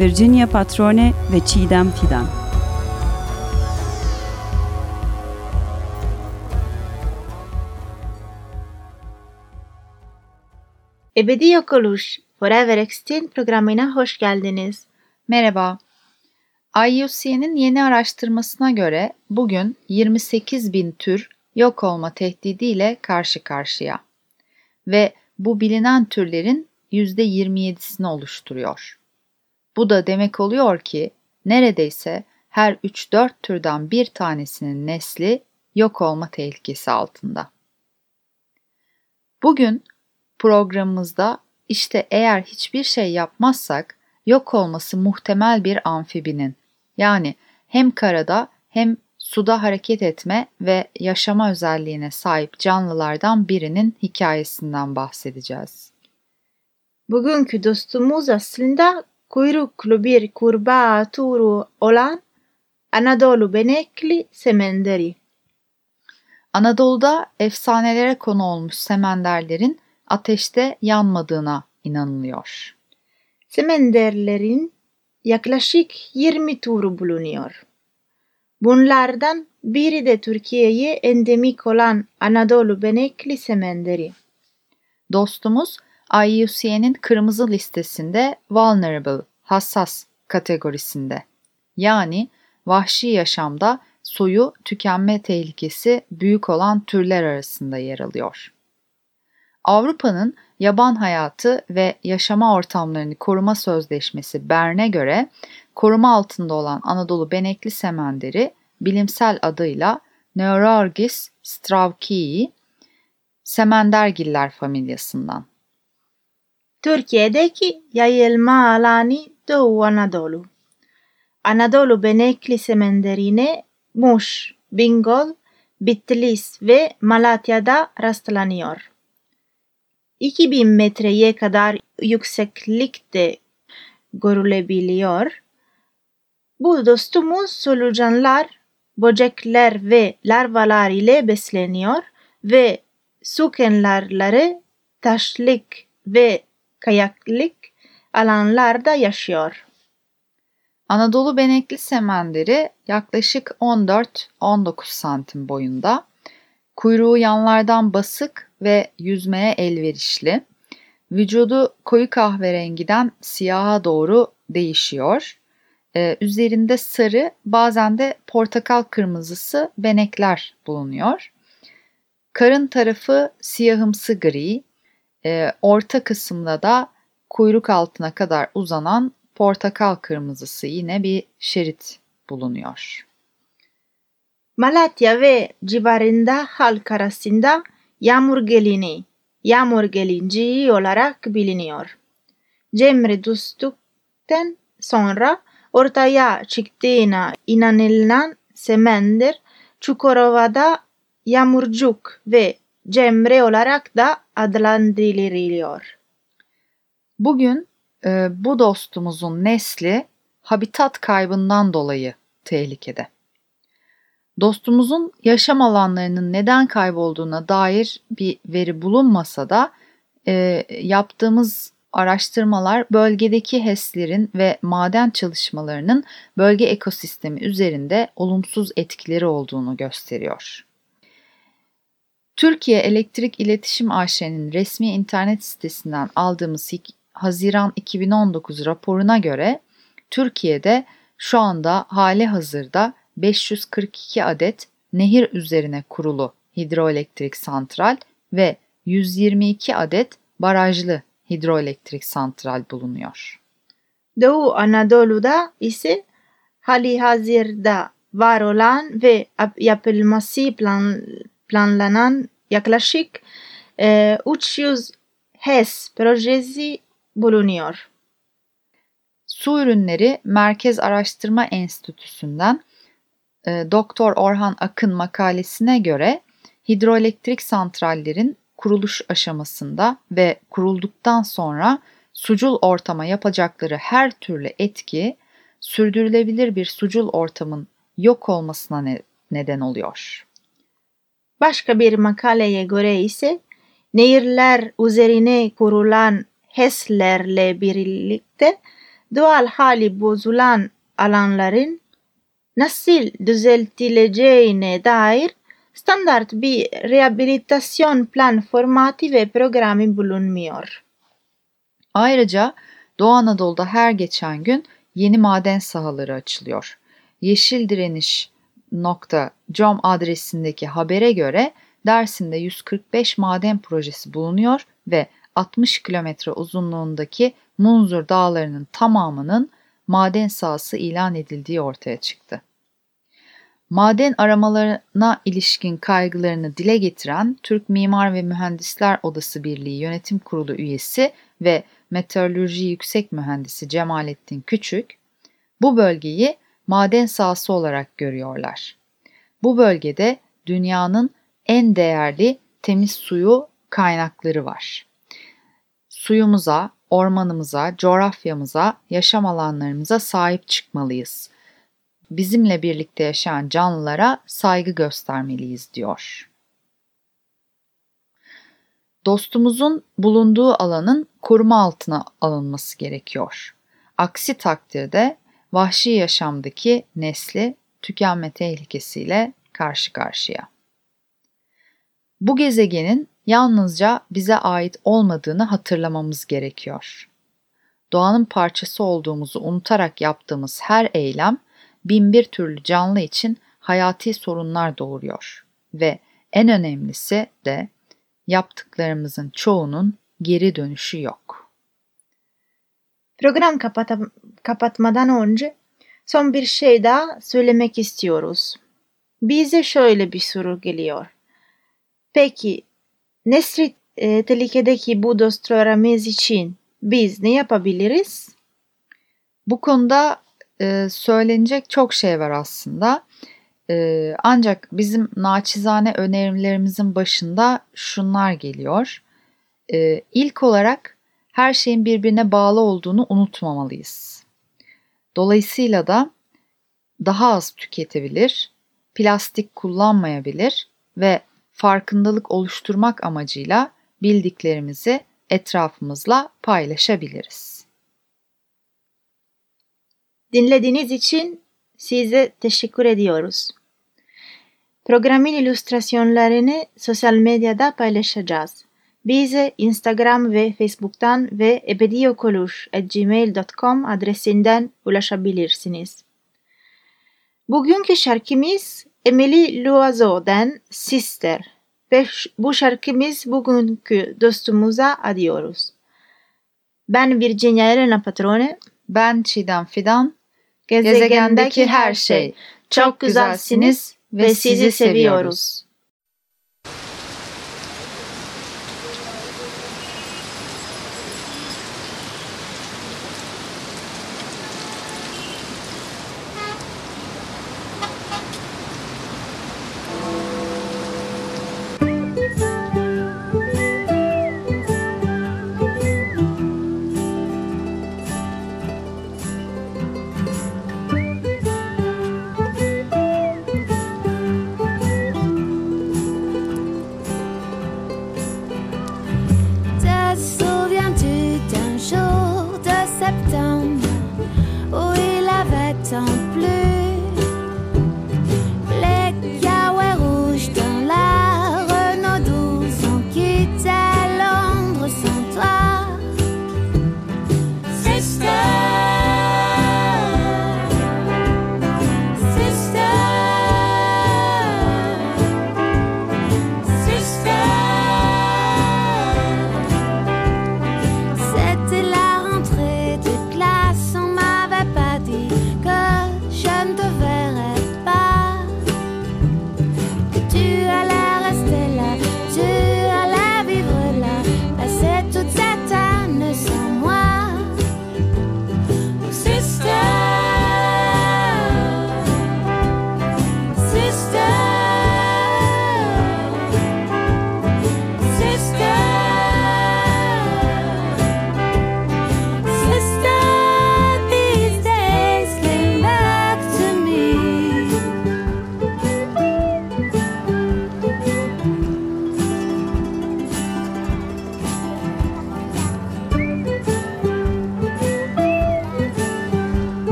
Virginia Patrone ve Çiğdem Fidan. Ebedi Yok Oluş Forever Extinct programına hoş geldiniz. Merhaba. IUCN'in yeni araştırmasına göre bugün 28 bin tür yok olma tehdidiyle karşı karşıya ve bu bilinen türlerin %27'sini oluşturuyor. Bu da demek oluyor ki neredeyse her 3-4 türden bir tanesinin nesli yok olma tehlikesi altında. Bugün programımızda işte eğer hiçbir şey yapmazsak yok olması muhtemel bir amfibinin yani hem karada hem suda hareket etme ve yaşama özelliğine sahip canlılardan birinin hikayesinden bahsedeceğiz. Bugünkü dostumuz aslında kuyruklu bir kurbağa turu olan Anadolu benekli semenderi. Anadolu'da efsanelere konu olmuş semenderlerin ateşte yanmadığına inanılıyor. Semenderlerin yaklaşık 20 turu bulunuyor. Bunlardan biri de Türkiye'ye endemik olan Anadolu benekli semenderi. Dostumuz IUCN'in kırmızı listesinde vulnerable, hassas kategorisinde. Yani vahşi yaşamda soyu tükenme tehlikesi büyük olan türler arasında yer alıyor. Avrupa'nın Yaban Hayatı ve Yaşama Ortamlarını Koruma Sözleşmesi Bern'e göre koruma altında olan Anadolu benekli semenderi bilimsel adıyla Neurorgis strauchii semendergiller familyasından. Türkiye'deki yayılma alanı Doğu Anadolu. Anadolu benekli semenderine Muş, Bingöl, Bitlis ve Malatya'da rastlanıyor. 2000 metreye kadar yükseklikte görülebiliyor. Bu dostumuz solucanlar, böcekler ve larvalar ile besleniyor ve su kenarları taşlık ve kayaklık alanlarda yaşıyor. Anadolu benekli semenderi yaklaşık 14-19 santim boyunda. Kuyruğu yanlardan basık ve yüzmeye elverişli. Vücudu koyu kahverengiden siyaha doğru değişiyor. Ee, üzerinde sarı bazen de portakal kırmızısı benekler bulunuyor. Karın tarafı siyahımsı gri, e, orta kısımda da kuyruk altına kadar uzanan portakal kırmızısı yine bir şerit bulunuyor. Malatya ve civarında halk arasında yağmur gelini, yağmur gelinciği olarak biliniyor. Cemre düştükten sonra ortaya çıktığına inanılan semender Çukurova'da yağmurcuk ve cemre olarak da adlandırılıyor. Bugün e, bu dostumuzun nesli habitat kaybından dolayı tehlikede. Dostumuzun yaşam alanlarının neden kaybolduğuna dair bir veri bulunmasa da e, yaptığımız araştırmalar bölgedeki HES'lerin ve maden çalışmalarının bölge ekosistemi üzerinde olumsuz etkileri olduğunu gösteriyor. Türkiye Elektrik İletişim AŞ'nin resmi internet sitesinden aldığımız Haziran 2019 raporuna göre Türkiye'de şu anda hali hazırda 542 adet nehir üzerine kurulu hidroelektrik santral ve 122 adet barajlı hidroelektrik santral bulunuyor. Doğu Anadolu'da ise hali hazırda var olan ve yapılması plan, planlanan yaklaşık e, 300 HES projesi bulunuyor. Su Ürünleri Merkez Araştırma Enstitüsü'nden e, Doktor Orhan Akın makalesine göre hidroelektrik santrallerin kuruluş aşamasında ve kurulduktan sonra sucul ortama yapacakları her türlü etki sürdürülebilir bir sucul ortamın yok olmasına ne, neden oluyor. Başka bir makaleye göre ise nehirler üzerine kurulan HES'lerle birlikte doğal hali bozulan alanların nasıl düzeltileceğine dair standart bir rehabilitasyon plan formatı ve programı bulunmuyor. Ayrıca Doğu Anadolu'da her geçen gün yeni maden sahaları açılıyor. Yeşil direniş .com adresindeki habere göre Dersim'de 145 maden projesi bulunuyor ve 60 kilometre uzunluğundaki Munzur dağlarının tamamının maden sahası ilan edildiği ortaya çıktı. Maden aramalarına ilişkin kaygılarını dile getiren Türk Mimar ve Mühendisler Odası Birliği Yönetim Kurulu üyesi ve Meteoroloji Yüksek Mühendisi Cemalettin Küçük, bu bölgeyi maden sahası olarak görüyorlar. Bu bölgede dünyanın en değerli temiz suyu kaynakları var. Suyumuza, ormanımıza, coğrafyamıza, yaşam alanlarımıza sahip çıkmalıyız. Bizimle birlikte yaşayan canlılara saygı göstermeliyiz diyor. Dostumuzun bulunduğu alanın koruma altına alınması gerekiyor. Aksi takdirde vahşi yaşamdaki nesli tükenme tehlikesiyle karşı karşıya. Bu gezegenin yalnızca bize ait olmadığını hatırlamamız gerekiyor. Doğanın parçası olduğumuzu unutarak yaptığımız her eylem bin bir türlü canlı için hayati sorunlar doğuruyor ve en önemlisi de yaptıklarımızın çoğunun geri dönüşü yok. Program kapata- kapatmadan önce son bir şey daha söylemek istiyoruz. Bize şöyle bir soru geliyor. Peki Nesri e, tehlikedeki bu dostlarımız için biz ne yapabiliriz? Bu konuda e, söylenecek çok şey var aslında. E, ancak bizim naçizane önerilerimizin başında şunlar geliyor. E, ilk olarak her şeyin birbirine bağlı olduğunu unutmamalıyız. Dolayısıyla da daha az tüketebilir, plastik kullanmayabilir ve farkındalık oluşturmak amacıyla bildiklerimizi etrafımızla paylaşabiliriz. Dinlediğiniz için size teşekkür ediyoruz. Programın illüstrasyonlarını sosyal medyada paylaşacağız. Bize Instagram ve Facebook'tan ve ebediyokoluş.gmail.com adresinden ulaşabilirsiniz. Bugünkü şarkımız Emily Loiseau'dan Sister bu şarkımız bugünkü dostumuza adıyoruz. Ben Virginia Elena Patrone. Ben Çiğdem Fidan. Gezegendeki her şey. Çok güzelsiniz ve sizi seviyoruz.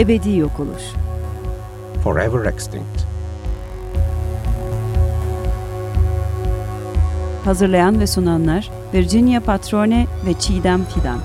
Ebedi yok oluş. Forever extinct. Hazırlayan ve sunanlar Virginia Patrone ve Çiğdem Fidan.